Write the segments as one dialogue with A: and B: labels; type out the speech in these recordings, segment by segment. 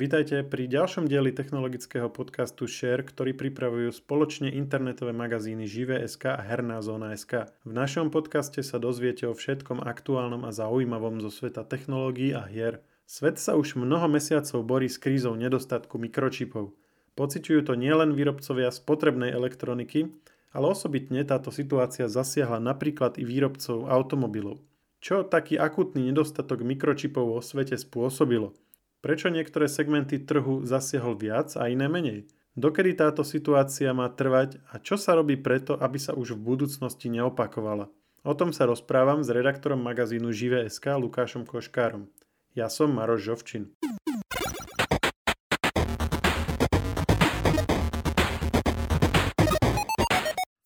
A: Vítajte pri ďalšom dieli technologického podcastu Share, ktorý pripravujú spoločne internetové magazíny Žive.sk a Herná zóna.sk. V našom podcaste sa dozviete o všetkom aktuálnom a zaujímavom zo sveta technológií a hier. Svet sa už mnoho mesiacov borí s krízou nedostatku mikročipov. Pociťujú to nielen výrobcovia spotrebnej elektroniky, ale osobitne táto situácia zasiahla napríklad i výrobcov automobilov. Čo taký akutný nedostatok mikročipov vo svete spôsobilo? Prečo niektoré segmenty trhu zasiahol viac a iné menej? Dokedy táto situácia má trvať a čo sa robí preto, aby sa už v budúcnosti neopakovala? O tom sa rozprávam s redaktorom magazínu Žive.sk Lukášom Koškárom. Ja som Maroš Žovčin.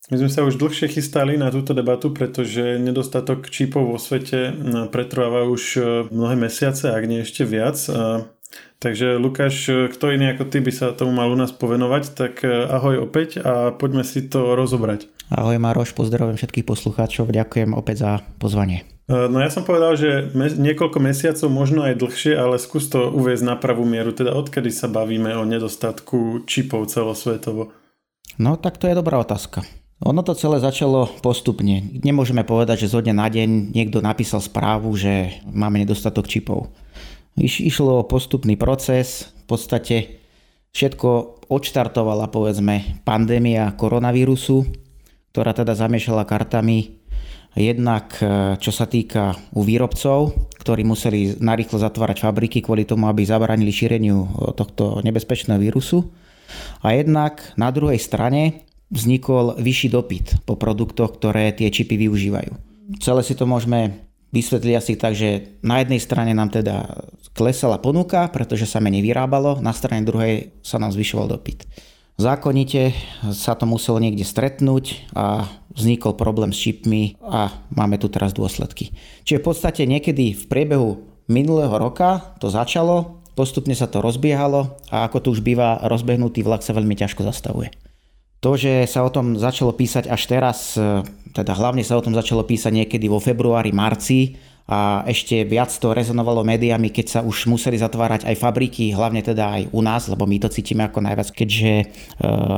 A: My sme sa už dlhšie chystali na túto debatu, pretože nedostatok čipov vo svete no, pretrváva už e, mnohé mesiace, ak nie ešte viac. Takže Lukáš, e, kto iný ako ty by sa tomu mal u nás povenovať, tak e, ahoj opäť a poďme si to rozobrať.
B: Ahoj Maroš, pozdravujem všetkých poslucháčov, ďakujem opäť za pozvanie.
A: No ja som povedal, že me- niekoľko mesiacov, možno aj dlhšie, ale skús to uviezť na pravú mieru, teda odkedy sa bavíme o nedostatku čipov celosvetovo.
B: No tak to je dobrá otázka. Ono to celé začalo postupne. Nemôžeme povedať, že zo dňa na deň niekto napísal správu, že máme nedostatok čipov. Iš, išlo o postupný proces, v podstate všetko odštartovala povedzme pandémia koronavírusu, ktorá teda zamiešala kartami jednak e, čo sa týka u výrobcov, ktorí museli narýchlo zatvárať fabriky kvôli tomu, aby zabránili šíreniu tohto nebezpečného vírusu. A jednak na druhej strane vznikol vyšší dopyt po produktoch, ktoré tie čipy využívajú. Celé si to môžeme vysvetliť asi tak, že na jednej strane nám teda klesala ponuka, pretože sa menej vyrábalo, na strane druhej sa nám zvyšoval dopyt. Zákonite sa to muselo niekde stretnúť a vznikol problém s čipmi a máme tu teraz dôsledky. Čiže v podstate niekedy v priebehu minulého roka to začalo, postupne sa to rozbiehalo a ako to už býva, rozbehnutý vlak sa veľmi ťažko zastavuje. To, že sa o tom začalo písať až teraz, teda hlavne sa o tom začalo písať niekedy vo februári, marci a ešte viac to rezonovalo médiami, keď sa už museli zatvárať aj fabriky, hlavne teda aj u nás, lebo my to cítime ako najviac, keďže e,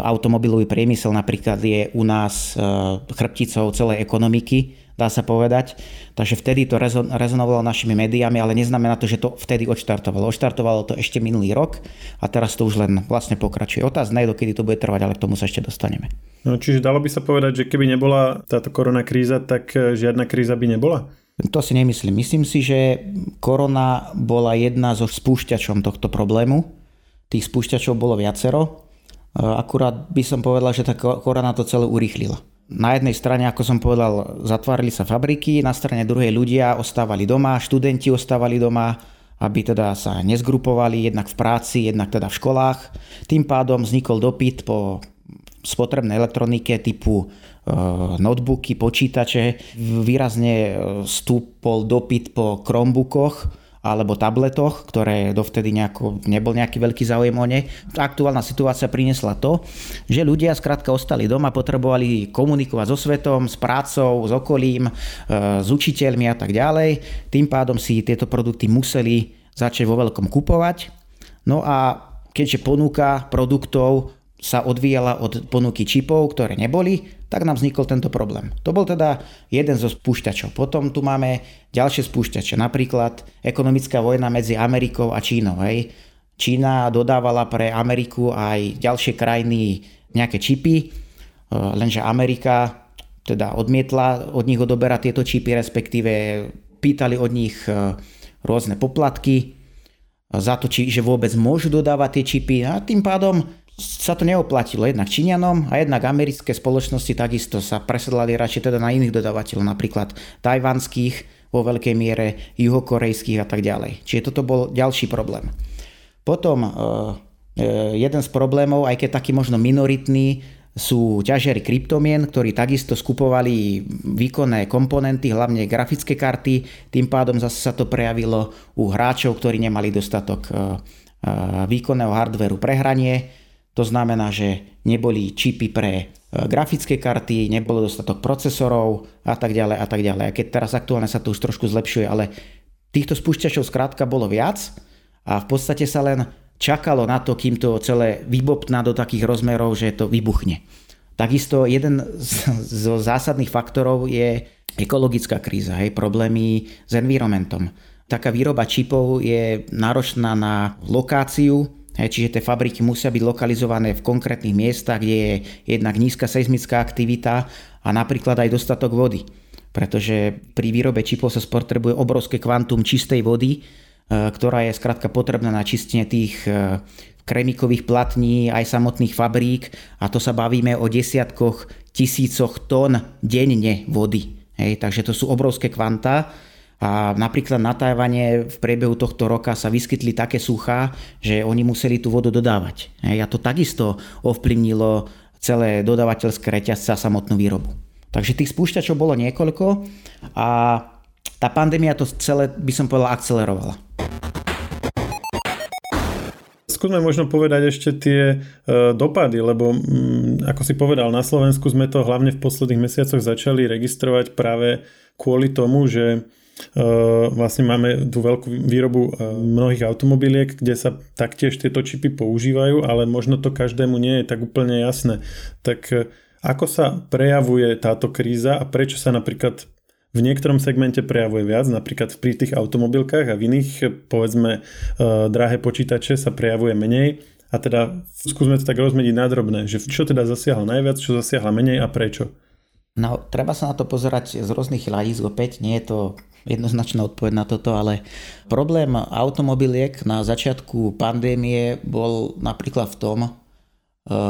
B: automobilový priemysel napríklad je u nás e, chrbticou celej ekonomiky, dá sa povedať. Takže vtedy to rezon, rezonovalo našimi médiami, ale neznamená to, že to vtedy odštartovalo. Odštartovalo to ešte minulý rok a teraz to už len vlastne pokračuje. Otázne je, dokedy to bude trvať, ale k tomu sa ešte dostaneme.
A: No, čiže dalo by sa povedať, že keby nebola táto korona kríza, tak e, žiadna kríza by nebola?
B: To si nemyslím. Myslím si, že korona bola jedna zo spúšťačom tohto problému. Tých spúšťačov bolo viacero. E, akurát by som povedal, že tá korona to celé urýchlila na jednej strane, ako som povedal, zatvárali sa fabriky, na strane druhej ľudia ostávali doma, študenti ostávali doma, aby teda sa nezgrupovali jednak v práci, jednak teda v školách. Tým pádom vznikol dopyt po spotrebnej elektronike typu notebooky, počítače. Výrazne e, stúpol dopyt po Chromebookoch, alebo tabletoch, ktoré dovtedy nejako, nebol nejaký veľký záujem o ne. Aktuálna situácia priniesla to, že ľudia skrátka ostali doma, potrebovali komunikovať so svetom, s prácou, s okolím, e, s učiteľmi a tak ďalej. Tým pádom si tieto produkty museli začať vo veľkom kupovať. No a keďže ponuka produktov sa odvíjala od ponuky čipov, ktoré neboli, tak nám vznikol tento problém. To bol teda jeden zo spúšťačov. Potom tu máme ďalšie spúšťače, napríklad ekonomická vojna medzi Amerikou a Čínou. Hej. Čína dodávala pre Ameriku aj ďalšie krajiny nejaké čipy, e, lenže Amerika teda odmietla od nich odoberať tieto čipy, respektíve pýtali od nich e, rôzne poplatky za to, či, že vôbec môžu dodávať tie čipy a tým pádom sa to neoplatilo jednak Číňanom a jednak americké spoločnosti takisto sa presedlali radšej teda na iných dodávateľov, napríklad tajvanských vo veľkej miere, juhokorejských a tak ďalej. Čiže toto bol ďalší problém. Potom e, e, jeden z problémov, aj keď taký možno minoritný, sú ťažiari kryptomien, ktorí takisto skupovali výkonné komponenty, hlavne grafické karty. Tým pádom zase sa to prejavilo u hráčov, ktorí nemali dostatok e, výkonného hardveru pre hranie to znamená, že neboli čipy pre e, grafické karty, nebolo dostatok procesorov a tak ďalej a tak ďalej. A keď teraz aktuálne sa to už trošku zlepšuje, ale týchto spúšťačov skrátka bolo viac a v podstate sa len čakalo na to, kým to celé vybobtná do takých rozmerov, že to vybuchne. Takisto jeden z, z zásadných faktorov je ekologická kríza, hej, problémy s environmentom. Taká výroba čipov je náročná na lokáciu, čiže tie fabriky musia byť lokalizované v konkrétnych miestach, kde je jednak nízka seismická aktivita a napríklad aj dostatok vody. Pretože pri výrobe čipov sa spotrebuje obrovské kvantum čistej vody, e, ktorá je skrátka potrebná na čistenie tých e, kremikových platní, aj samotných fabrík a to sa bavíme o desiatkoch tisícoch tón denne vody. Hej, takže to sú obrovské kvanta a napríklad na Tajvane v priebehu tohto roka sa vyskytli také suchá, že oni museli tú vodu dodávať. Hej, a to takisto ovplyvnilo celé dodávateľské reťazce a samotnú výrobu. Takže tých spúšťačov bolo niekoľko a tá pandémia to celé, by som povedal, akcelerovala.
A: Skúsme možno povedať ešte tie e, dopady, lebo mm, ako si povedal, na Slovensku sme to hlavne v posledných mesiacoch začali registrovať práve kvôli tomu, že e, vlastne máme tú veľkú výrobu mnohých automobiliek, kde sa taktiež tieto čipy používajú, ale možno to každému nie je tak úplne jasné. Tak ako sa prejavuje táto kríza a prečo sa napríklad v niektorom segmente prejavuje viac, napríklad pri tých automobilkách a v iných, povedzme, drahé počítače sa prejavuje menej. A teda skúsme to tak rozmeniť na drobné, že čo teda zasiahla najviac, čo zasiahla menej a prečo?
B: No, treba sa na to pozerať z rôznych hľadísk opäť, nie je to jednoznačná odpoveď na toto, ale problém automobiliek na začiatku pandémie bol napríklad v tom uh,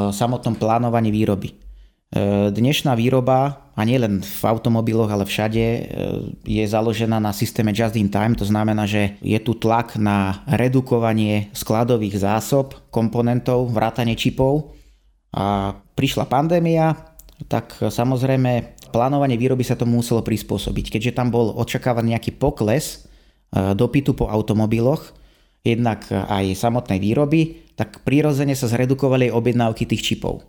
B: samotnom plánovaní výroby. E, dnešná výroba, a nielen v automobiloch, ale všade, e, je založená na systéme just in time, to znamená, že je tu tlak na redukovanie skladových zásob, komponentov, vrátanie čipov. A prišla pandémia, tak samozrejme plánovanie výroby sa tomu muselo prispôsobiť. Keďže tam bol očakávaný nejaký pokles e, dopytu po automobiloch, jednak aj samotnej výroby, tak prirodzene sa zredukovali objednávky tých čipov.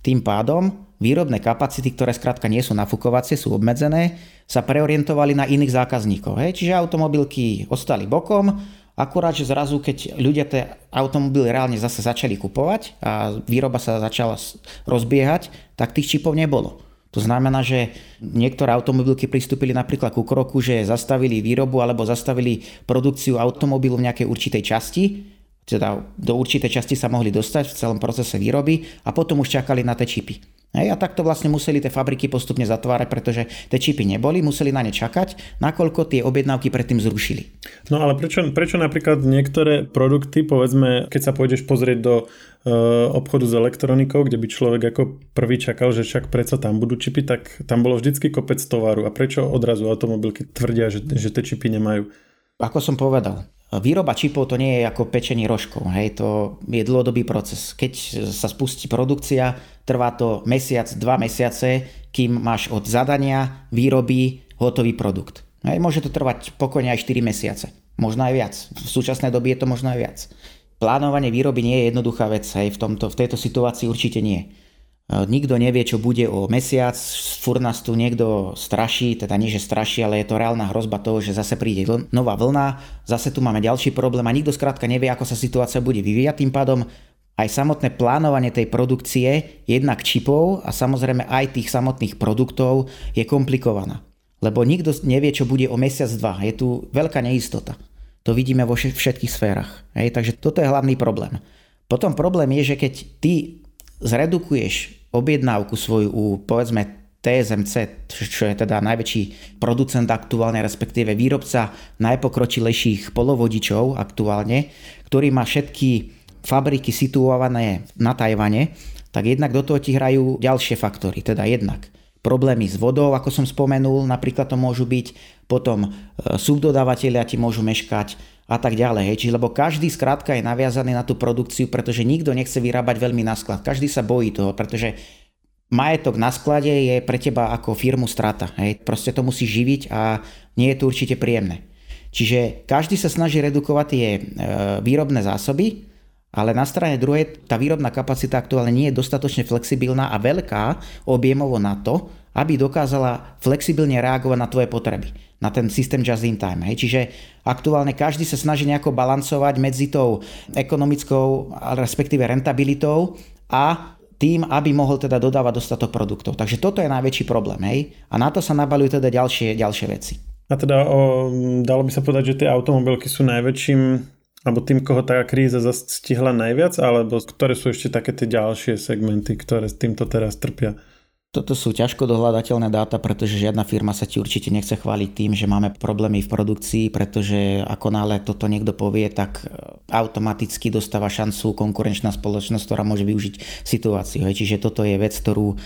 B: Tým pádom výrobné kapacity, ktoré skrátka nie sú nafúkovacie, sú obmedzené, sa preorientovali na iných zákazníkov. Hej? Čiže automobilky ostali bokom, akurát, že zrazu, keď ľudia tie automobily reálne zase začali kupovať a výroba sa začala rozbiehať, tak tých čipov nebolo. To znamená, že niektoré automobilky pristúpili napríklad ku kroku, že zastavili výrobu alebo zastavili produkciu automobilu v nejakej určitej časti teda do určitej časti sa mohli dostať v celom procese výroby a potom už čakali na tie čipy. Hej, a takto vlastne museli tie fabriky postupne zatvárať, pretože tie čipy neboli, museli na ne čakať, nakoľko tie objednávky predtým zrušili.
A: No ale prečo, prečo napríklad niektoré produkty, povedzme, keď sa pôjdeš pozrieť do e, obchodu s elektronikou, kde by človek ako prvý čakal, že však predsa tam budú čipy, tak tam bolo vždycky kopec tovaru. A prečo odrazu automobilky tvrdia, že, že tie čipy nemajú?
B: Ako som povedal, Výroba čipov to nie je ako pečenie rožkov, hej, to je dlhodobý proces. Keď sa spustí produkcia, trvá to mesiac, dva mesiace, kým máš od zadania, výroby, hotový produkt. Hej, môže to trvať pokojne aj 4 mesiace, možno aj viac. V súčasnej dobe je to možno aj viac. Plánovanie výroby nie je jednoduchá vec, hej, v, tomto, v tejto situácii určite nie. Nikto nevie, čo bude o mesiac, fur nás tu niekto straší, teda nie, že straší, ale je to reálna hrozba toho, že zase príde nová vlna, zase tu máme ďalší problém a nikto skrátka nevie, ako sa situácia bude vyvíjať. Tým pádom aj samotné plánovanie tej produkcie, jednak čipov a samozrejme aj tých samotných produktov je komplikovaná. Lebo nikto nevie, čo bude o mesiac, dva. Je tu veľká neistota. To vidíme vo všetkých sférach. Hej? Takže toto je hlavný problém. Potom problém je, že keď ty zredukuješ objednávku svoju u povedzme TSMC, čo je teda najväčší producent aktuálne, respektíve výrobca najpokročilejších polovodičov aktuálne, ktorý má všetky fabriky situované na Tajvane, tak jednak do toho ti hrajú ďalšie faktory, teda jednak problémy s vodou, ako som spomenul, napríklad to môžu byť, potom e, subdodávateľia ti môžu meškať a tak ďalej. Hej. Čiže lebo každý skrátka je naviazaný na tú produkciu, pretože nikto nechce vyrábať veľmi na sklad. Každý sa bojí toho, pretože majetok na sklade je pre teba ako firmu strata. Hej. Proste to musí živiť a nie je to určite príjemné. Čiže každý sa snaží redukovať tie e, výrobné zásoby Ale na strane druhej tá výrobná kapacita aktuálne nie je dostatočne flexibilná a veľká objemovo na to, aby dokázala flexibilne reagovať na tvoje potreby, na ten systém just in time. Hej. Čiže aktuálne každý sa snaží nejako balancovať medzi tou ekonomickou, respektíve rentabilitou a tým, aby mohol teda dodávať dostatok produktov. Takže toto je najväčší problém. Hej? A na to sa nabalujú teda ďalšie, ďalšie veci.
A: A teda o, dalo by sa povedať, že tie automobilky sú najväčším alebo tým, koho tá kríza zastihla najviac, alebo ktoré sú ešte také tie ďalšie segmenty, ktoré s týmto teraz trpia?
B: Toto sú ťažko dohľadateľné dáta, pretože žiadna firma sa ti určite nechce chváliť tým, že máme problémy v produkcii, pretože ako náhle toto niekto povie, tak e, automaticky dostáva šancu konkurenčná spoločnosť, ktorá môže využiť situáciu. Čiže toto je vec, ktorú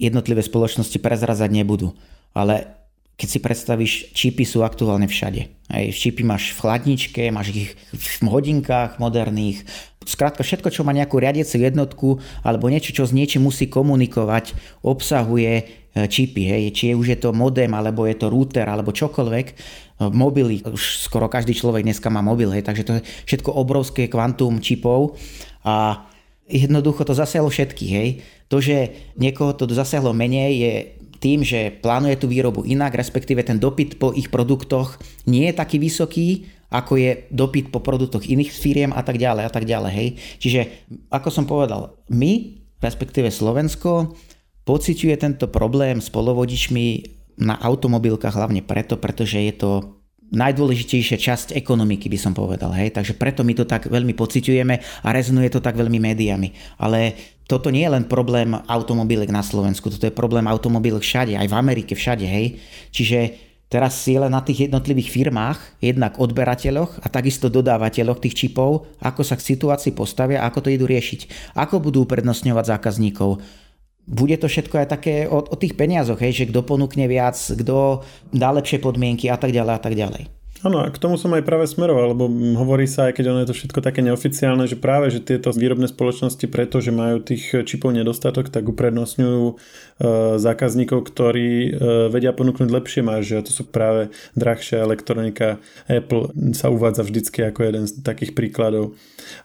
B: jednotlivé spoločnosti prezrazať nebudú. Ale keď si predstavíš, čipy sú aktuálne všade. Aj čipy máš v chladničke, máš ich v hodinkách moderných. Skrátka všetko, čo má nejakú riadiacu jednotku alebo niečo, čo s niečím musí komunikovať, obsahuje e, čipy. Hej. Či už je to modem, alebo je to router, alebo čokoľvek. Mobily, už skoro každý človek dneska má mobil, hej, takže to je všetko obrovské kvantum čipov a jednoducho to zasiahlo všetkých. Hej. To, že niekoho to zasiahlo menej, je tým, že plánuje tú výrobu inak, respektíve ten dopyt po ich produktoch nie je taký vysoký, ako je dopyt po produktoch iných firiem a tak ďalej a tak ďalej. Hej. Čiže, ako som povedal, my, respektíve Slovensko, pociťuje tento problém s polovodičmi na automobilkách hlavne preto, pretože je to najdôležitejšia časť ekonomiky, by som povedal. Hej? Takže preto my to tak veľmi pociťujeme a rezonuje to tak veľmi médiami. Ale toto nie je len problém automobilek na Slovensku, toto je problém automobilek všade, aj v Amerike všade, hej. Čiže teraz si len na tých jednotlivých firmách, jednak odberateľoch a takisto dodávateľoch tých čipov, ako sa k situácii postavia, ako to idú riešiť, ako budú uprednostňovať zákazníkov. Bude to všetko aj také o, o tých peniazoch, hej, že kto ponúkne viac, kto dá lepšie podmienky a tak ďalej a tak ďalej.
A: Áno, a k tomu som aj práve smeroval, lebo hovorí sa, aj keď ono je to všetko také neoficiálne, že práve, že tieto výrobné spoločnosti, pretože majú tých čipov nedostatok, tak uprednostňujú e, zákazníkov, ktorí e, vedia ponúknuť lepšie marže a to sú práve drahšia elektronika. Apple sa uvádza vždycky ako jeden z takých príkladov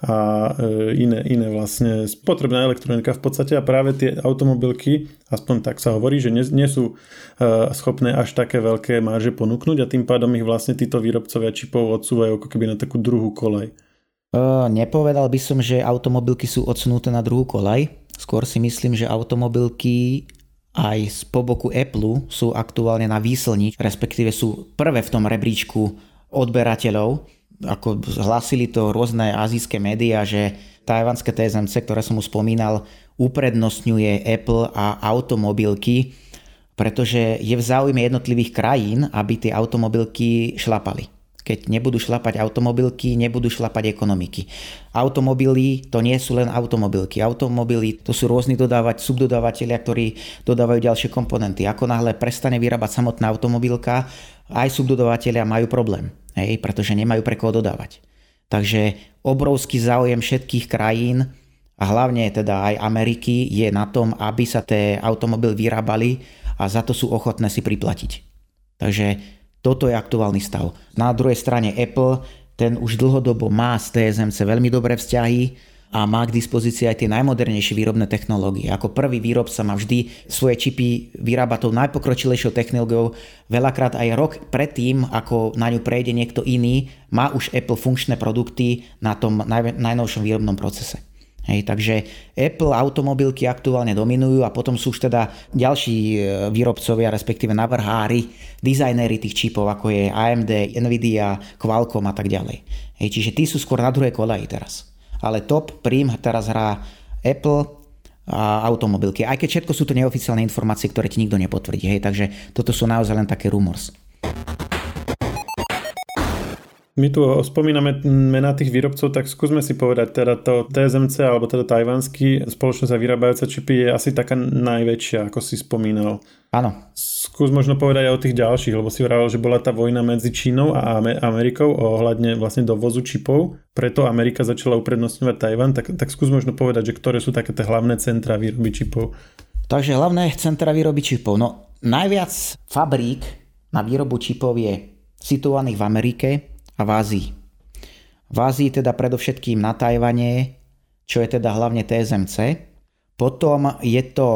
A: a e, iné, iné vlastne spotrebná elektronika v podstate a práve tie automobilky, aspoň tak sa hovorí, že nie, nie sú e, schopné až také veľké marže ponúknuť a tým pádom ich vlastne títo výrobcovia čipov odsúvajú ako keby na takú druhú kolej?
B: Uh, nepovedal by som, že automobilky sú odsunuté na druhú kolej. Skôr si myslím, že automobilky aj z poboku Apple sú aktuálne na výslni, respektíve sú prvé v tom rebríčku odberateľov. Ako hlásili to rôzne azijské médiá, že tajvanské TSMC, ktoré som už spomínal, uprednostňuje Apple a automobilky pretože je v záujme jednotlivých krajín, aby tie automobilky šlapali. Keď nebudú šlapať automobilky, nebudú šlapať ekonomiky. Automobily to nie sú len automobilky. Automobily to sú rôzni dodávať, subdodávateľia, ktorí dodávajú ďalšie komponenty. Ako náhle prestane vyrábať samotná automobilka, aj subdodávateľia majú problém, hej, pretože nemajú pre koho dodávať. Takže obrovský záujem všetkých krajín a hlavne teda aj Ameriky je na tom, aby sa tie automobily vyrábali a za to sú ochotné si priplatiť. Takže toto je aktuálny stav. Na druhej strane Apple, ten už dlhodobo má s TSMC veľmi dobré vzťahy a má k dispozícii aj tie najmodernejšie výrobné technológie. Ako prvý výrobca má vždy svoje čipy vyrába tou najpokročilejšou technológiou. Veľakrát aj rok predtým, ako na ňu prejde niekto iný, má už Apple funkčné produkty na tom naj, najnovšom výrobnom procese. Hej, takže Apple automobilky aktuálne dominujú a potom sú už teda ďalší e, výrobcovia, respektíve navrhári, dizajnéri tých čipov, ako je AMD, Nvidia, Qualcomm a tak ďalej. Hej, čiže tí sú skôr na druhej koleji teraz. Ale top prim teraz hrá Apple a automobilky. Aj keď všetko sú to neoficiálne informácie, ktoré ti nikto nepotvrdí. Hej, takže toto sú naozaj len také rumors.
A: My tu spomíname mená tých výrobcov, tak skúsme si povedať, teda to TSMC alebo teda tajvanský spoločnosť a vyrábajúca čipy je asi taká najväčšia, ako si spomínal.
B: Áno.
A: Skús možno povedať aj o tých ďalších, lebo si vravel, že bola tá vojna medzi Čínou a Amerikou ohľadne vlastne dovozu čipov, preto Amerika začala uprednostňovať Tajvan, tak, tak skús možno povedať, že ktoré sú také tie hlavné centra výroby čipov.
B: Takže hlavné centra výroby čipov. No najviac fabrík na výrobu čipov je situovaných v Amerike, a v Ázii. V Ázii teda predovšetkým na Tajvane, čo je teda hlavne TSMC. Potom je to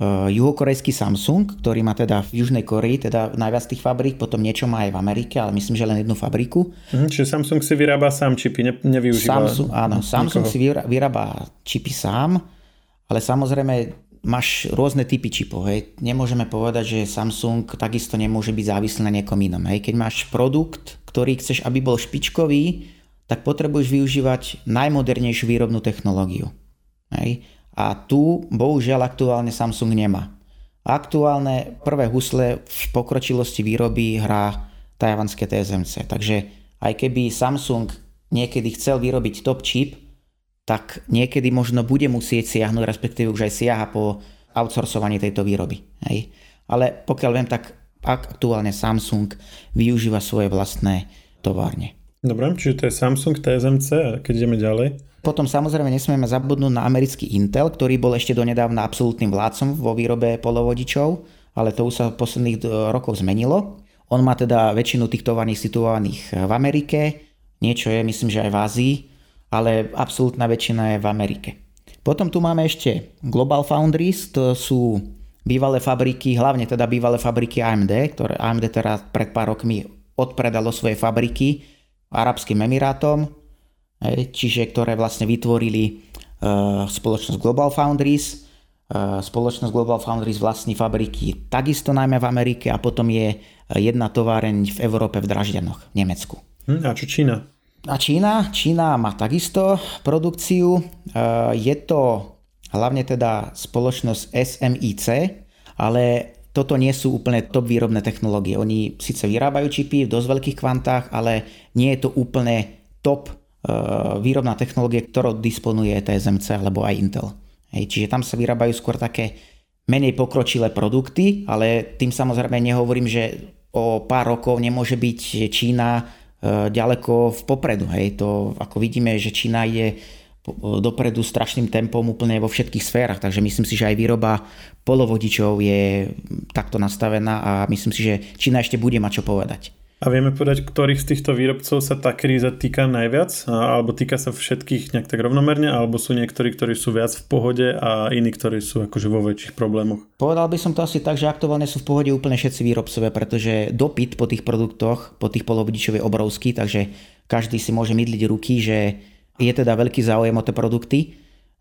B: uh, juhokorejský Samsung, ktorý má teda v Južnej Koreji teda najviac tých fabrík, potom niečo má aj v Amerike, ale myslím, že len jednu fabriku.
A: Mhm, čiže Samsung si vyrába sám čipy, ne, nevyužíva
B: Samsung, Áno, Samsung si vyrába čipy sám, ale samozrejme máš rôzne typy čipov. Hej. Nemôžeme povedať, že Samsung takisto nemôže byť závislý na niekom inom. Hej. Keď máš produkt, ktorý chceš, aby bol špičkový, tak potrebuješ využívať najmodernejšiu výrobnú technológiu. Hej. A tu bohužiaľ aktuálne Samsung nemá. Aktuálne prvé husle v pokročilosti výroby hrá tajvanské TSMC. Takže aj keby Samsung niekedy chcel vyrobiť top chip, tak niekedy možno bude musieť siahnuť, respektíve už aj siaha po outsourcovaní tejto výroby. Hej. Ale pokiaľ viem, tak aktuálne Samsung využíva svoje vlastné továrne.
A: Dobre, čiže to je Samsung, TSMC a keď ideme ďalej?
B: Potom samozrejme nesmieme zabudnúť na americký Intel, ktorý bol ešte donedávna absolútnym vládcom vo výrobe polovodičov, ale to už sa v posledných rokoch zmenilo. On má teda väčšinu tých tovární situovaných v Amerike, niečo je myslím, že aj v Ázii, ale absolútna väčšina je v Amerike. Potom tu máme ešte Global Foundries, to sú bývalé fabriky, hlavne teda bývalé fabriky AMD, ktoré AMD teraz pred pár rokmi odpredalo svoje fabriky Arabským Emirátom, čiže ktoré vlastne vytvorili e, spoločnosť Global Foundries. E, spoločnosť Global Foundries vlastní fabriky takisto najmä v Amerike a potom je jedna továreň v Európe v Dražďanoch, v Nemecku.
A: Hm, a čo Čína?
B: A Čína? Čína má takisto produkciu. E, je to hlavne teda spoločnosť SMIC, ale toto nie sú úplne top výrobné technológie. Oni síce vyrábajú čipy v dosť veľkých kvantách, ale nie je to úplne top e, výrobná technológie, ktorou disponuje TSMC alebo aj Intel. Čiže tam sa vyrábajú skôr také menej pokročilé produkty, ale tým samozrejme nehovorím, že o pár rokov nemôže byť Čína E, ďaleko v popredu. Hej. To, ako vidíme, že Čína je dopredu strašným tempom úplne vo všetkých sférach, takže myslím si, že aj výroba polovodičov je takto nastavená a myslím si, že Čína ešte bude mať čo povedať.
A: A vieme povedať, ktorých z týchto výrobcov sa tá kríza týka najviac? Alebo týka sa všetkých nejak tak rovnomerne? Alebo sú niektorí, ktorí sú viac v pohode a iní, ktorí sú akože vo väčších problémoch?
B: Povedal by som to asi tak, že aktuálne sú v pohode úplne všetci výrobcovia, pretože dopyt po tých produktoch, po tých polovodičov je obrovský, takže každý si môže mydliť ruky, že je teda veľký záujem o tie produkty.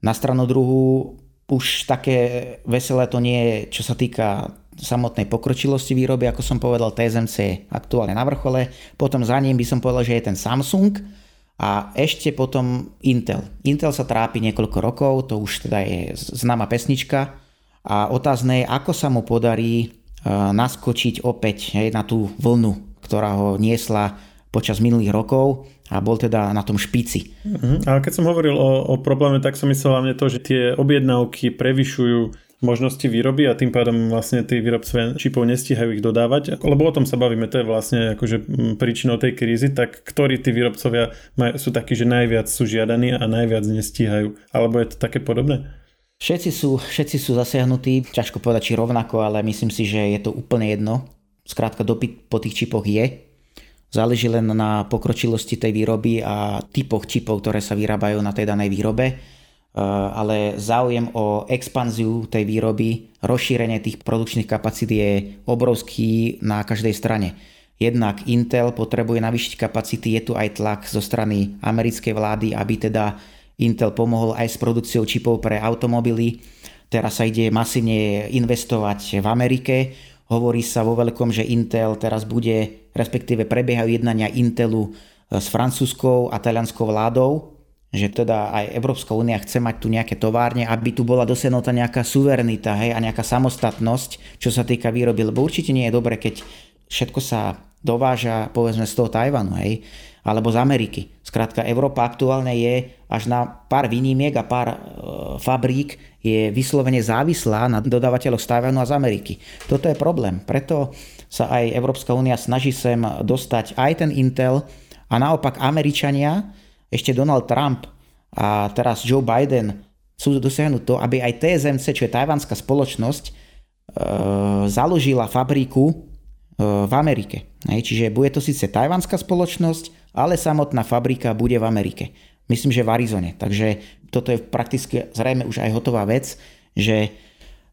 B: Na stranu druhú už také veselé to nie je, čo sa týka samotnej pokročilosti výroby, ako som povedal, TSMC je aktuálne na vrchole, potom za ním by som povedal, že je ten Samsung a ešte potom Intel. Intel sa trápi niekoľko rokov, to už teda je známa pesnička a otázne je, ako sa mu podarí e, naskočiť opäť hej, na tú vlnu, ktorá ho niesla počas minulých rokov a bol teda na tom špici.
A: Uh-huh. A keď som hovoril o, o probléme, tak som myslel hlavne to, že tie objednávky prevyšujú možnosti výroby a tým pádom vlastne tí výrobcovia čipov nestíhajú ich dodávať. Lebo o tom sa bavíme, to je vlastne akože príčinou tej krízy, tak ktorí tí výrobcovia maj, sú takí, že najviac sú žiadaní a najviac nestíhajú. Alebo je to také podobné?
B: Všetci sú, všetci sú zasiahnutí, ťažko povedať či rovnako, ale myslím si, že je to úplne jedno. Skrátka dopyt po tých čipoch je. Záleží len na pokročilosti tej výroby a typoch čipov, ktoré sa vyrábajú na tej danej výrobe Eh, ale záujem o expanziu tej výroby, rozšírenie tých produkčných kapacít je obrovský na každej strane. Jednak Intel potrebuje navýšiť kapacity, je tu aj tlak zo strany americkej vlády, aby teda Intel pomohol aj s produkciou čipov pre automobily. Teraz sa ide masívne investovať v Amerike. Hovorí sa vo veľkom, že Intel teraz bude, respektíve prebiehajú jednania Intelu eh, s francúzskou a talianskou vládou že teda aj Európska únia chce mať tu nejaké továrne, aby tu bola dosiahnutá nejaká suverenita hej, a nejaká samostatnosť, čo sa týka výroby, lebo určite nie je dobre, keď všetko sa dováža povedzme z toho Tajvanu, hej, alebo z Ameriky. Skrátka, Európa aktuálne je až na pár výnimiek a pár e, fabrík je vyslovene závislá na dodávateľoch z Tajvanu a z Ameriky. Toto je problém. Preto sa aj Európska únia snaží sem dostať aj ten Intel a naopak Američania ešte Donald Trump a teraz Joe Biden chcú dosiahnuť to, aby aj TSMC, čo je tajvanská spoločnosť, e, založila fabriku e, v Amerike. Hej, čiže bude to síce tajvanská spoločnosť, ale samotná fabrika bude v Amerike. Myslím, že v Arizone. Takže toto je prakticky zrejme už aj hotová vec, že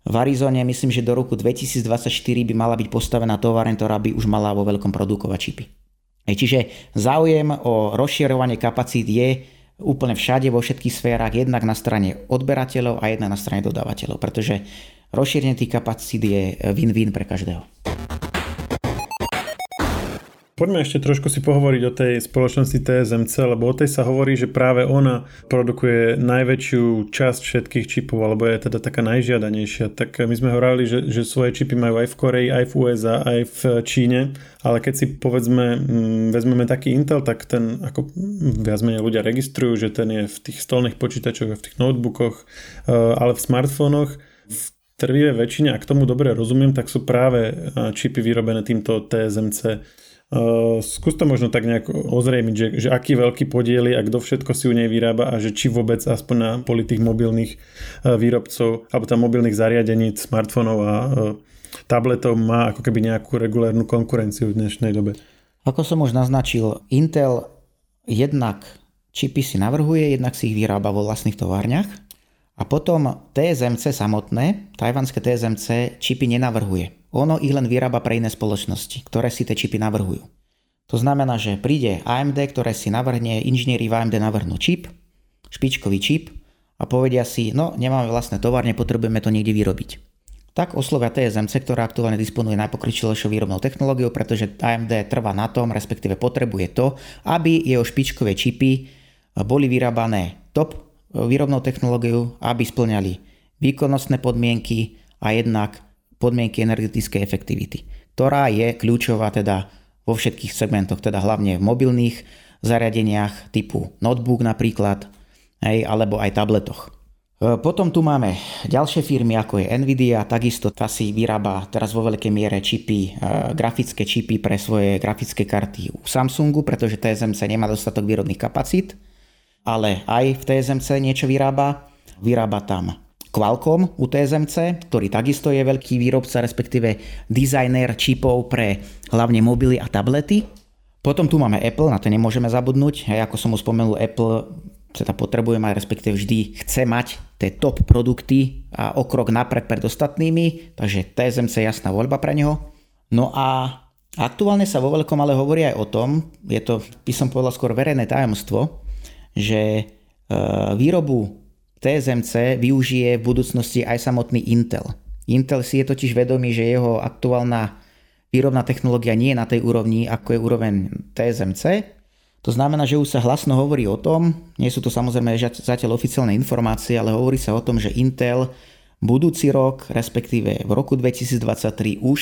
B: v Arizone myslím, že do roku 2024 by mala byť postavená továreň, ktorá by už mala vo veľkom produkovať čipy. Čiže záujem o rozširovanie kapacít je úplne všade, vo všetkých sférach, jednak na strane odberateľov a jednak na strane dodávateľov, pretože rozšírenie tých kapacít je win-win pre každého.
A: Poďme ešte trošku si pohovoriť o tej spoločnosti TSMC, lebo o tej sa hovorí, že práve ona produkuje najväčšiu časť všetkých čipov, alebo je teda taká najžiadanejšia. Tak my sme hovorili, že, že svoje čipy majú aj v Koreji, aj v USA, aj v Číne, ale keď si povedzme, mm, vezmeme taký Intel, tak ten ako viac menej ľudia registrujú, že ten je v tých stolných počítačoch v tých notebookoch, eh, ale v smartfónoch v trvivej väčšine, ak tomu dobre rozumiem, tak sú práve eh, čipy vyrobené týmto TSMC Uh, skús to možno tak nejak ozrejmiť, že, že aký veľký podiel je a kto všetko si u nej vyrába a že či vôbec aspoň na poli tých mobilných uh, výrobcov alebo tam mobilných zariadení, smartfónov a uh, tabletov má ako keby nejakú regulárnu konkurenciu v dnešnej dobe.
B: Ako som už naznačil, Intel jednak čipy si navrhuje, jednak si ich vyrába vo vlastných továrniach a potom TSMC samotné, tajvanské TSMC, čipy nenavrhuje. Ono ich len vyrába pre iné spoločnosti, ktoré si tie čipy navrhujú. To znamená, že príde AMD, ktoré si navrhne, inžinieri v AMD navrhnú čip, špičkový čip a povedia si, no nemáme vlastné továrne, potrebujeme to niekde vyrobiť. Tak oslovia TSMC, ktorá aktuálne disponuje najpokročilejšou výrobnou technológiou, pretože AMD trvá na tom, respektíve potrebuje to, aby jeho špičkové čipy boli vyrábané top výrobnou technológiou, aby splňali výkonnostné podmienky a jednak podmienky energetickej efektivity, ktorá je kľúčová teda vo všetkých segmentoch, teda hlavne v mobilných zariadeniach typu notebook napríklad, hej, alebo aj tabletoch. E, potom tu máme ďalšie firmy ako je Nvidia, takisto tá si vyrába teraz vo veľkej miere čipy, e, grafické čipy pre svoje grafické karty u Samsungu, pretože TSMC nemá dostatok výrobných kapacít, ale aj v TSMC niečo vyrába. Vyrába tam Qualcomm u TSMC, ktorý takisto je veľký výrobca, respektíve dizajner čipov pre hlavne mobily a tablety. Potom tu máme Apple, na to nemôžeme zabudnúť. Hej, ako som už spomenul, Apple teda potrebuje mať, respektíve vždy chce mať tie top produkty a o napred pred ostatnými, takže TSMC je jasná voľba pre neho. No a aktuálne sa vo veľkom ale hovorí aj o tom, je to, by som povedal skôr verejné tajomstvo, že e, výrobu TSMC využije v budúcnosti aj samotný Intel. Intel si je totiž vedomý, že jeho aktuálna výrobná technológia nie je na tej úrovni, ako je úroveň TSMC. To znamená, že už sa hlasno hovorí o tom, nie sú to samozrejme zatiaľ oficiálne informácie, ale hovorí sa o tom, že Intel budúci rok, respektíve v roku 2023 už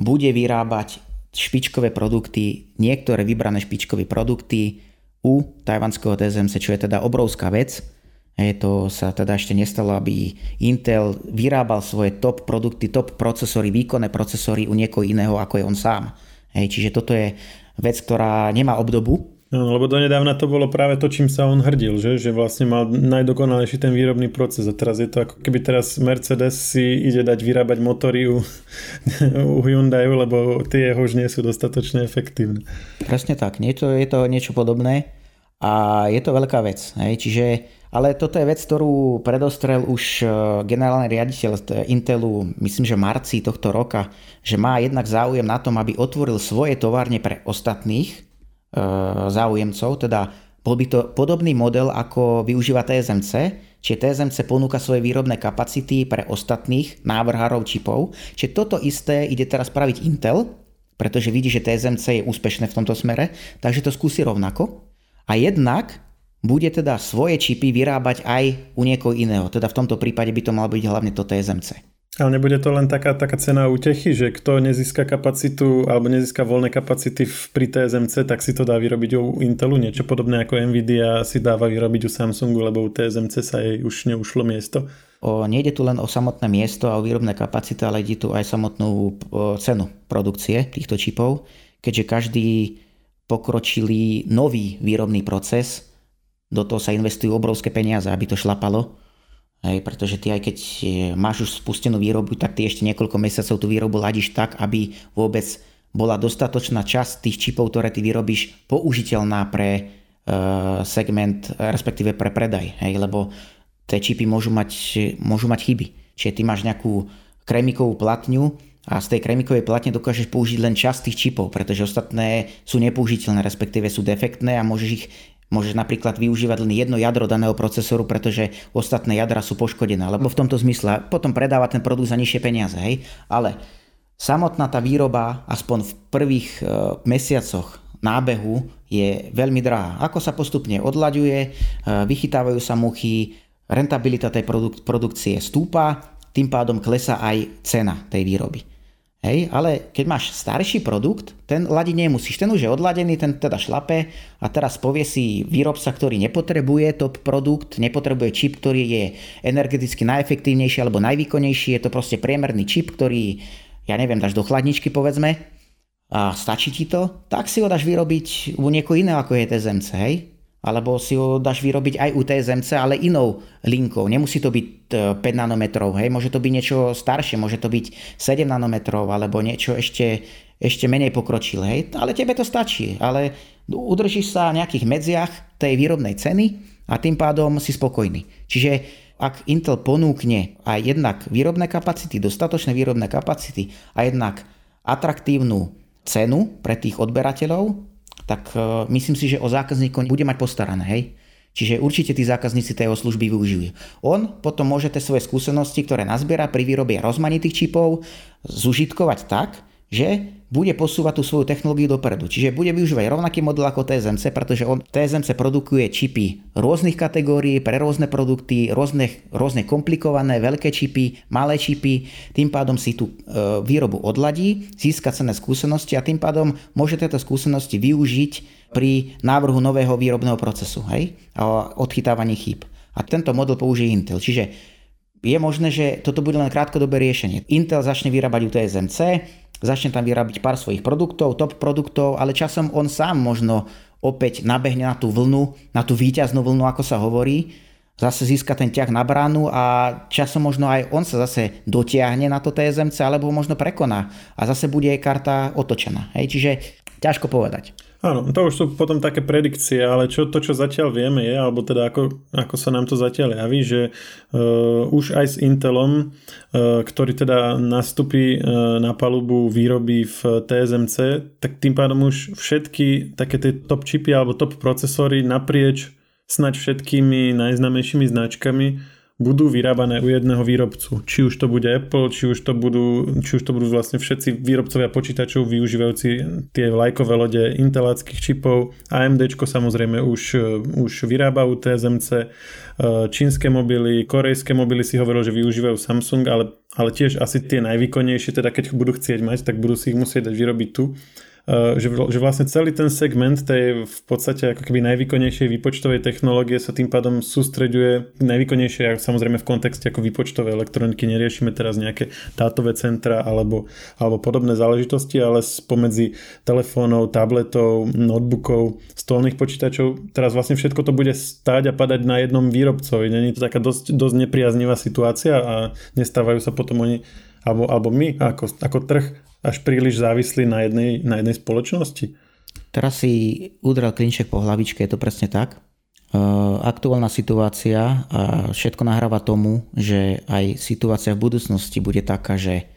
B: bude vyrábať špičkové produkty, niektoré vybrané špičkové produkty u tajvanského TSMC, čo je teda obrovská vec. Hej, to sa teda ešte nestalo, aby Intel vyrábal svoje top produkty, top procesory, výkonné procesory u niekoho iného, ako je on sám. Hej, čiže toto je vec, ktorá nemá obdobu.
A: No, lebo donedávna to bolo práve to, čím sa on hrdil, že, že vlastne mal najdokonalejší ten výrobný proces a teraz je to ako keby teraz Mercedes si ide dať vyrábať motory u, u Hyundai, lebo tie jeho už nie sú dostatočne efektívne.
B: Presne tak, nie to, je to niečo podobné a je to veľká vec. Hej, čiže ale toto je vec, ktorú predostrel už e, generálny riaditeľ Intelu, myslím, že marci tohto roka, že má jednak záujem na tom, aby otvoril svoje továrne pre ostatných e, záujemcov, teda bol by to podobný model, ako využíva TSMC, čiže TSMC ponúka svoje výrobné kapacity pre ostatných návrhárov čipov, čiže toto isté ide teraz spraviť Intel, pretože vidí, že TSMC je úspešné v tomto smere, takže to skúsi rovnako. A jednak bude teda svoje čipy vyrábať aj u niekoho iného. Teda v tomto prípade by to malo byť hlavne to TSMC.
A: Ale nebude to len taká, taká cena útechy, že kto nezíska kapacitu alebo nezíska voľné kapacity pri TSMC, tak si to dá vyrobiť u Intelu, niečo podobné ako Nvidia si dáva vyrobiť u Samsungu, lebo u TSMC sa jej už neušlo miesto.
B: O, nejde tu len o samotné miesto a o výrobné kapacity, ale ide tu aj samotnú o, cenu produkcie týchto čipov, keďže každý pokročilý nový výrobný proces do toho sa investujú obrovské peniaze, aby to šlapalo. Hej, pretože ty aj keď e, máš už spustenú výrobu, tak ty ešte niekoľko mesiacov tú výrobu ladíš tak, aby vôbec bola dostatočná časť tých čipov, ktoré ty vyrobíš, použiteľná pre e, segment, respektíve pre predaj. Hej? Lebo tie čipy môžu mať, môžu mať chyby. Čiže ty máš nejakú kremikovú platňu a z tej kremikovej platne dokážeš použiť len časť tých čipov, pretože ostatné sú nepoužiteľné, respektíve sú defektné a môžeš ich Môžeš napríklad využívať len jedno jadro daného procesoru, pretože ostatné jadra sú poškodené, alebo v tomto zmysle potom predávať ten produkt za nižšie peniaze. Hej? Ale samotná tá výroba, aspoň v prvých e, mesiacoch nábehu, je veľmi drahá. Ako sa postupne odlaďuje, e, vychytávajú sa muchy, rentabilita tej produk- produkcie stúpa, tým pádom klesá aj cena tej výroby. Hej, ale keď máš starší produkt, ten ladiť nemusíš. Ten už je odladený, ten teda šlape a teraz povie si výrobca, ktorý nepotrebuje top produkt, nepotrebuje čip, ktorý je energeticky najefektívnejší alebo najvýkonnejší, je to proste priemerný čip, ktorý, ja neviem, dáš do chladničky povedzme a stačí ti to, tak si ho dáš vyrobiť u niekoho iného ako je TSMC, hej? Alebo si ho dáš vyrobiť aj u TSMC, ale inou linkou. Nemusí to byť 5 e, nanometrov, hej, môže to byť niečo staršie, môže to byť 7 nanometrov, alebo niečo ešte, ešte menej pokročilé, hej, ale tebe to stačí, ale udržíš sa v nejakých medziach tej výrobnej ceny a tým pádom si spokojný. Čiže ak Intel ponúkne aj jednak výrobné kapacity, dostatočné výrobné kapacity a jednak atraktívnu cenu pre tých odberateľov, tak e, myslím si, že o zákazníkov bude mať postarané, hej? Čiže určite tí zákazníci tej služby využijú. On potom môže tie svoje skúsenosti, ktoré nazbiera pri výrobe rozmanitých čipov, zužitkovať tak, že bude posúvať tú svoju technológiu dopredu. Čiže bude využívať rovnaký model ako TSMC, pretože on, TSMC produkuje čipy rôznych kategórií, pre rôzne produkty, rôzne, rôzne komplikované, veľké čipy, malé čipy, tým pádom si tú e, výrobu odladí, získa cenné skúsenosti a tým pádom môže tieto skúsenosti využiť pri návrhu nového výrobného procesu hej? a odchytávaní chýb. A tento model použije Intel. Čiže je možné, že toto bude len krátkodobé riešenie. Intel začne vyrábať u TSMC, začne tam vyrábať pár svojich produktov, top produktov, ale časom on sám možno opäť nabehne na tú vlnu, na tú výťaznú vlnu, ako sa hovorí, zase získa ten ťah na bránu a časom možno aj on sa zase dotiahne na to TSMC alebo možno prekoná a zase bude karta otočená. Hej? Čiže ťažko povedať.
A: Áno, to už sú potom také predikcie, ale čo, to, čo zatiaľ vieme je, alebo teda ako, ako sa nám to zatiaľ javí, že uh, už aj s Intelom, uh, ktorý teda nastupí uh, na palubu výroby v TSMC, tak tým pádom už všetky také tie top čipy alebo top procesory naprieč snať všetkými najznámejšími značkami budú vyrábané u jedného výrobcu. Či už to bude Apple, či už to budú, či už to budú vlastne všetci výrobcovia počítačov využívajúci tie vlajkové lode inteláckých čipov. AMD samozrejme už, už vyrába u TSMC. E, čínske mobily, korejské mobily si hovoril, že využívajú Samsung, ale, ale tiež asi tie najvýkonnejšie, teda keď budú chcieť mať, tak budú si ich musieť dať vyrobiť tu. Eh, že, vlastne celý ten segment tej v podstate ako keby najvýkonnejšej výpočtovej technológie sa tým pádom sústreďuje najvýkonnejšie samozrejme v kontexte ako výpočtovej elektroniky neriešime teraz nejaké dátové centra alebo, alebo podobné záležitosti, ale spomedzi telefónov, tabletov, notebookov, stolných počítačov, teraz vlastne všetko to bude stáť a padať na jednom výrobcovi. Není to taká dosť, dosť nepriaznivá situácia a nestávajú sa potom oni alebo, alebo my ako, ako trh až príliš závislí na jednej, na jednej spoločnosti?
B: Teraz si udrel klinček po hlavičke, je to presne tak. Aktuálna situácia a všetko nahráva tomu, že aj situácia v budúcnosti bude taká, že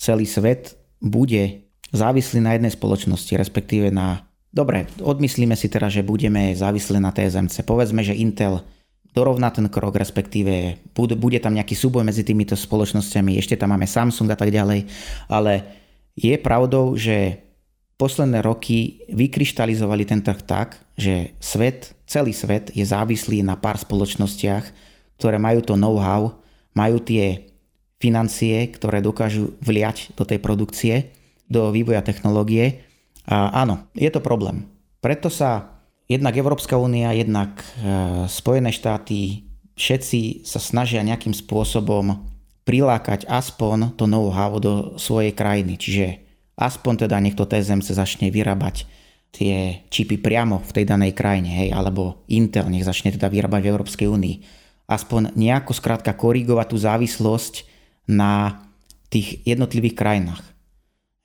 B: celý svet bude závislý na jednej spoločnosti, respektíve na... Dobre, odmyslíme si teraz, že budeme závislí na TSMC. Povedzme, že Intel dorovná ten krok, respektíve bude, tam nejaký súboj medzi týmito spoločnosťami, ešte tam máme Samsung a tak ďalej, ale je pravdou, že posledné roky vykryštalizovali ten trh tak, že svet, celý svet je závislý na pár spoločnostiach, ktoré majú to know-how, majú tie financie, ktoré dokážu vliať do tej produkcie, do vývoja technológie. A áno, je to problém. Preto sa jednak Európska únia, jednak e, Spojené štáty, všetci sa snažia nejakým spôsobom prilákať aspoň to know-how do svojej krajiny. Čiže aspoň teda nech to TSMC začne vyrábať tie čipy priamo v tej danej krajine, hej, alebo Intel nech začne teda vyrábať v Európskej únii. Aspoň nejako skrátka korigovať tú závislosť na tých jednotlivých krajinách.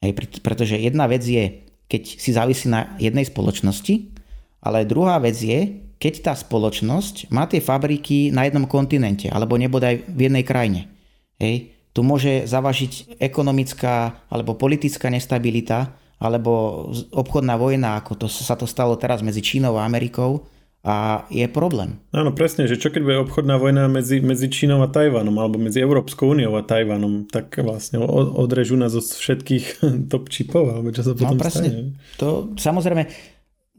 B: Hej, pretože jedna vec je, keď si závisí na jednej spoločnosti, ale druhá vec je, keď tá spoločnosť má tie fabriky na jednom kontinente alebo nebodaj v jednej krajine. Hej, tu môže zavažiť ekonomická alebo politická nestabilita alebo obchodná vojna, ako to, sa to stalo teraz medzi Čínou a Amerikou a je problém.
A: Áno, presne, že čo keď bude obchodná vojna medzi, medzi Čínou a Tajvanom alebo medzi Európskou úniou a Tajvanom, tak vlastne odrežú nás od všetkých top čipov, alebo čo sa no, potom no, presne. stane.
B: To, samozrejme,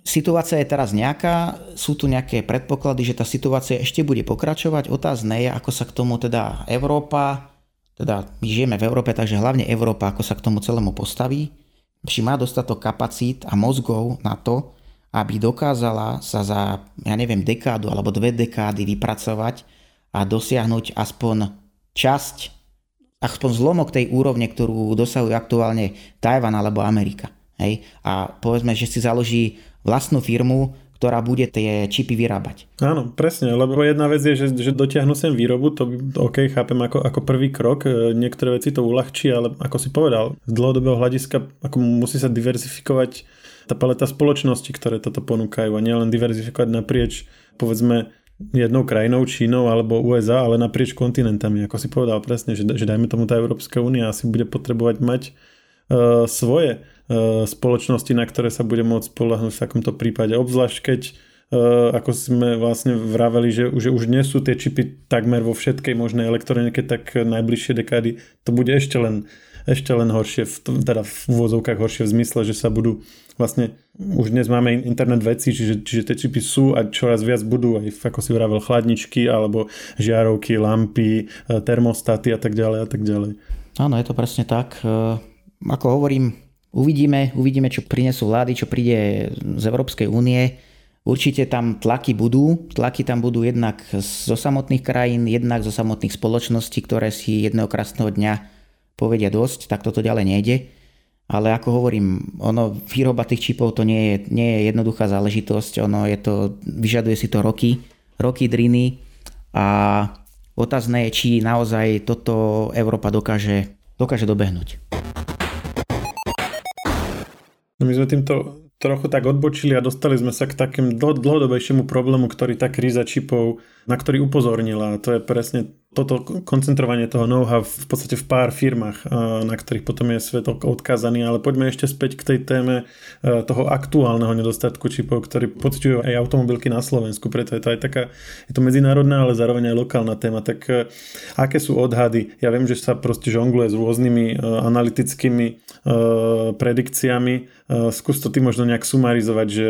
B: Situácia je teraz nejaká, sú tu nejaké predpoklady, že tá situácia ešte bude pokračovať. Otázne je, ako sa k tomu teda Európa, teda my žijeme v Európe, takže hlavne Európa, ako sa k tomu celému postaví. Či má dostatok kapacít a mozgov na to, aby dokázala sa za, ja neviem, dekádu alebo dve dekády vypracovať a dosiahnuť aspoň časť, aspoň zlomok tej úrovne, ktorú dosahujú aktuálne Tajvan alebo Amerika. Hej? A povedzme, že si založí vlastnú firmu, ktorá bude tie čipy vyrábať.
A: Áno, presne, lebo jedna vec je, že, že dotiahnu sem výrobu, to OK, chápem ako, ako prvý krok, e, niektoré veci to uľahčí, ale ako si povedal, z dlhodobého hľadiska ako musí sa diverzifikovať tá paleta spoločnosti, ktoré toto ponúkajú a nielen diverzifikovať naprieč, povedzme, jednou krajinou, Čínou alebo USA, ale naprieč kontinentami, ako si povedal presne, že, že dajme tomu tá Európska únia asi bude potrebovať mať uh, svoje spoločnosti, na ktoré sa bude môcť spolahnúť v takomto prípade. Obzvlášť keď e, ako sme vlastne vraveli, že, že už nie sú tie čipy takmer vo všetkej možnej elektronike, tak najbližšie dekády to bude ešte len, ešte len horšie, teda v úvozovkách horšie v zmysle, že sa budú vlastne, už dnes máme internet veci, čiže, čiže tie čipy sú a čoraz viac budú aj, ako si vravel, chladničky alebo žiarovky, lampy, e, termostaty a tak ďalej a tak ďalej.
B: Áno, je to presne tak. Ako hovorím, Uvidíme, uvidíme, čo prinesú vlády, čo príde z Európskej únie. Určite tam tlaky budú. Tlaky tam budú jednak zo samotných krajín, jednak zo samotných spoločností, ktoré si jedného krásneho dňa povedia dosť, tak toto ďalej nejde. Ale ako hovorím, ono, výroba tých čipov to nie je, nie je jednoduchá záležitosť, ono je to, vyžaduje si to roky, roky driny a otázne je, či naozaj toto Európa dokáže, dokáže dobehnúť.
A: My sme týmto trochu tak odbočili a dostali sme sa k takým dlhodobejšiemu problému, ktorý tá kríza čipov, na ktorý upozornila. To je presne toto koncentrovanie toho know-how v podstate v pár firmách, na ktorých potom je svet odkázaný, ale poďme ešte späť k tej téme toho aktuálneho nedostatku čipov, ktorý pociťujú aj automobilky na Slovensku, preto je to aj taká, je to medzinárodná, ale zároveň aj lokálna téma. Tak aké sú odhady? Ja viem, že sa proste žongluje s rôznymi analytickými predikciami. Skús to ty možno nejak sumarizovať, že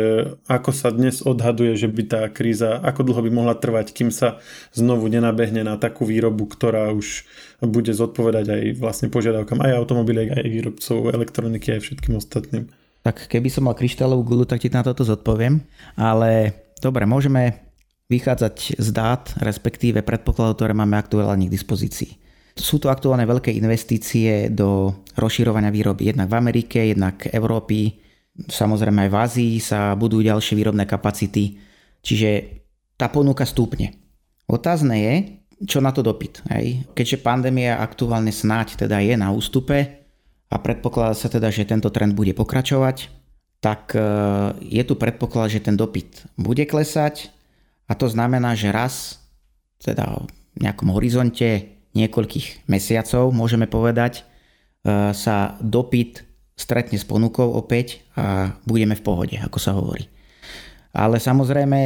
A: ako sa dnes odhaduje, že by tá kríza, ako dlho by mohla trvať, kým sa znovu nenabehne na takú výrobu, ktorá už bude zodpovedať aj vlastne požiadavkám aj automobiliek, aj výrobcov elektroniky, aj všetkým ostatným.
B: Tak keby som mal kryštálovú gulu, tak ti na toto zodpoviem. Ale dobre, môžeme vychádzať z dát, respektíve predpokladov, ktoré máme aktuálne k dispozícii. Sú to aktuálne veľké investície do rozširovania výroby jednak v Amerike, jednak Európy, samozrejme aj v Ázii sa budú ďalšie výrobné kapacity, čiže tá ponuka stúpne. Otázne je, čo na to dopyt. Hej? Keďže pandémia aktuálne snáď teda je na ústupe a predpokladá sa teda, že tento trend bude pokračovať, tak e, je tu predpoklad, že ten dopyt bude klesať a to znamená, že raz teda v nejakom horizonte niekoľkých mesiacov, môžeme povedať, e, sa dopyt stretne s ponukou opäť a budeme v pohode, ako sa hovorí. Ale samozrejme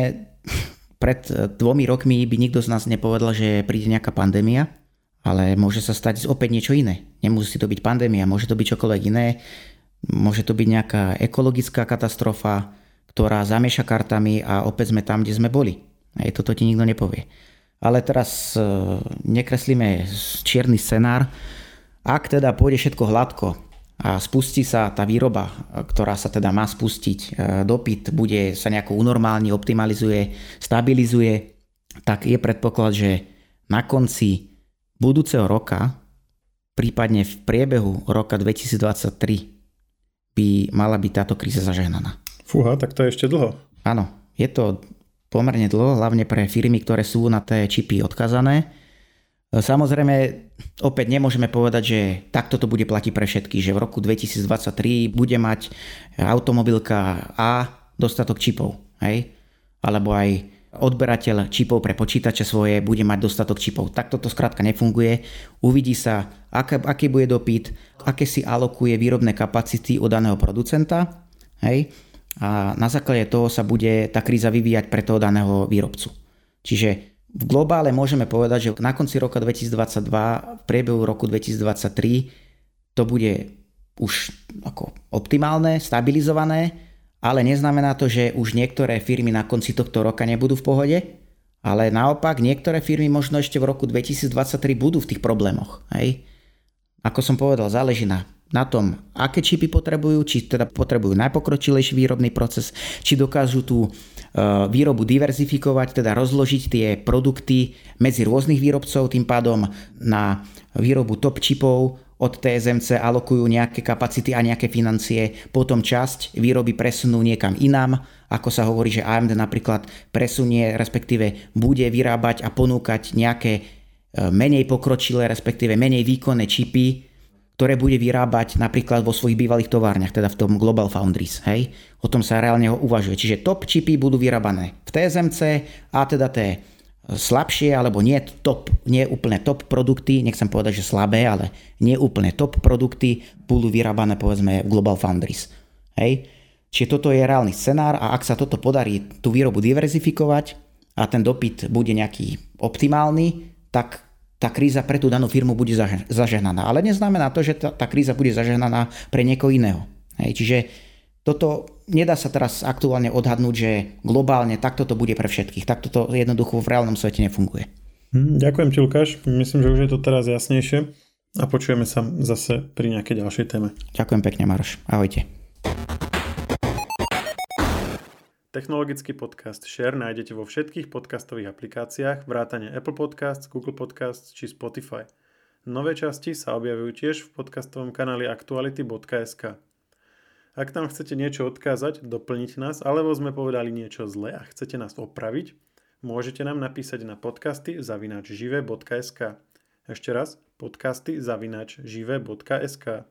B: pred dvomi rokmi by nikto z nás nepovedal, že príde nejaká pandémia, ale môže sa stať opäť niečo iné. Nemusí to byť pandémia, môže to byť čokoľvek iné, môže to byť nejaká ekologická katastrofa, ktorá zamieša kartami a opäť sme tam, kde sme boli. Aj toto ti nikto nepovie. Ale teraz eh, nekreslíme čierny scenár. Ak teda pôjde všetko hladko, a spustí sa tá výroba, ktorá sa teda má spustiť, e, dopyt bude sa nejako unormálne, optimalizuje, stabilizuje, tak je predpoklad, že na konci budúceho roka, prípadne v priebehu roka 2023 by mala byť táto kríza zažehnaná.
A: Fúha, tak to je ešte dlho.
B: Áno, je to pomerne dlho, hlavne pre firmy, ktoré sú na tie čipy odkazané. Samozrejme, opäť nemôžeme povedať, že takto to bude platiť pre všetky, že v roku 2023 bude mať automobilka A dostatok čipov, hej? alebo aj odberateľ čipov pre počítače svoje bude mať dostatok čipov. Takto to skrátka nefunguje. Uvidí sa, aké, aký bude dopyt, aké si alokuje výrobné kapacity od daného producenta hej? a na základe toho sa bude tá kríza vyvíjať pre toho daného výrobcu. Čiže v globále môžeme povedať, že na konci roka 2022, v priebehu roku 2023 to bude už ako optimálne, stabilizované, ale neznamená to, že už niektoré firmy na konci tohto roka nebudú v pohode, ale naopak niektoré firmy možno ešte v roku 2023 budú v tých problémoch. Hej? Ako som povedal, záleží na na tom, aké čipy potrebujú, či teda potrebujú najpokročilejší výrobný proces, či dokážu tú e, výrobu diverzifikovať, teda rozložiť tie produkty medzi rôznych výrobcov, tým pádom na výrobu top čipov od TSMC alokujú nejaké kapacity a nejaké financie, potom časť výroby presunú niekam inám, ako sa hovorí, že AMD napríklad presunie, respektíve bude vyrábať a ponúkať nejaké e, menej pokročilé, respektíve menej výkonné čipy, ktoré bude vyrábať napríklad vo svojich bývalých továrniach, teda v tom Global Foundries. Hej? O tom sa reálne uvažuje. Čiže top čipy budú vyrábané v TSMC a teda tie slabšie alebo nie, top, nie úplne top produkty, nechcem povedať, že slabé, ale nie úplne top produkty budú vyrábané povedzme v Global Foundries. Hej? Čiže toto je reálny scenár a ak sa toto podarí tú výrobu diverzifikovať a ten dopyt bude nejaký optimálny, tak tá kríza pre tú danú firmu bude zažehnaná. Ale neznamená to, že tá, tá kríza bude zažehnaná pre niekoho iného. Hej, čiže toto nedá sa teraz aktuálne odhadnúť, že globálne takto to bude pre všetkých. Takto to jednoducho v reálnom svete nefunguje.
A: Hm, ďakujem ti, Lukáš. Myslím, že už je to teraz jasnejšie a počujeme sa zase pri nejakej ďalšej téme.
B: Ďakujem pekne, Maroš. Ahojte.
A: Technologický podcast Share nájdete vo všetkých podcastových aplikáciách vrátane Apple Podcasts, Google Podcasts či Spotify. Nové časti sa objavujú tiež v podcastovom kanáli aktuality.sk. Ak tam chcete niečo odkázať, doplniť nás, alebo sme povedali niečo zle a chcete nás opraviť, môžete nám napísať na podcasty zavinač žive.sk. Ešte raz, podcasty zavinač žive.sk.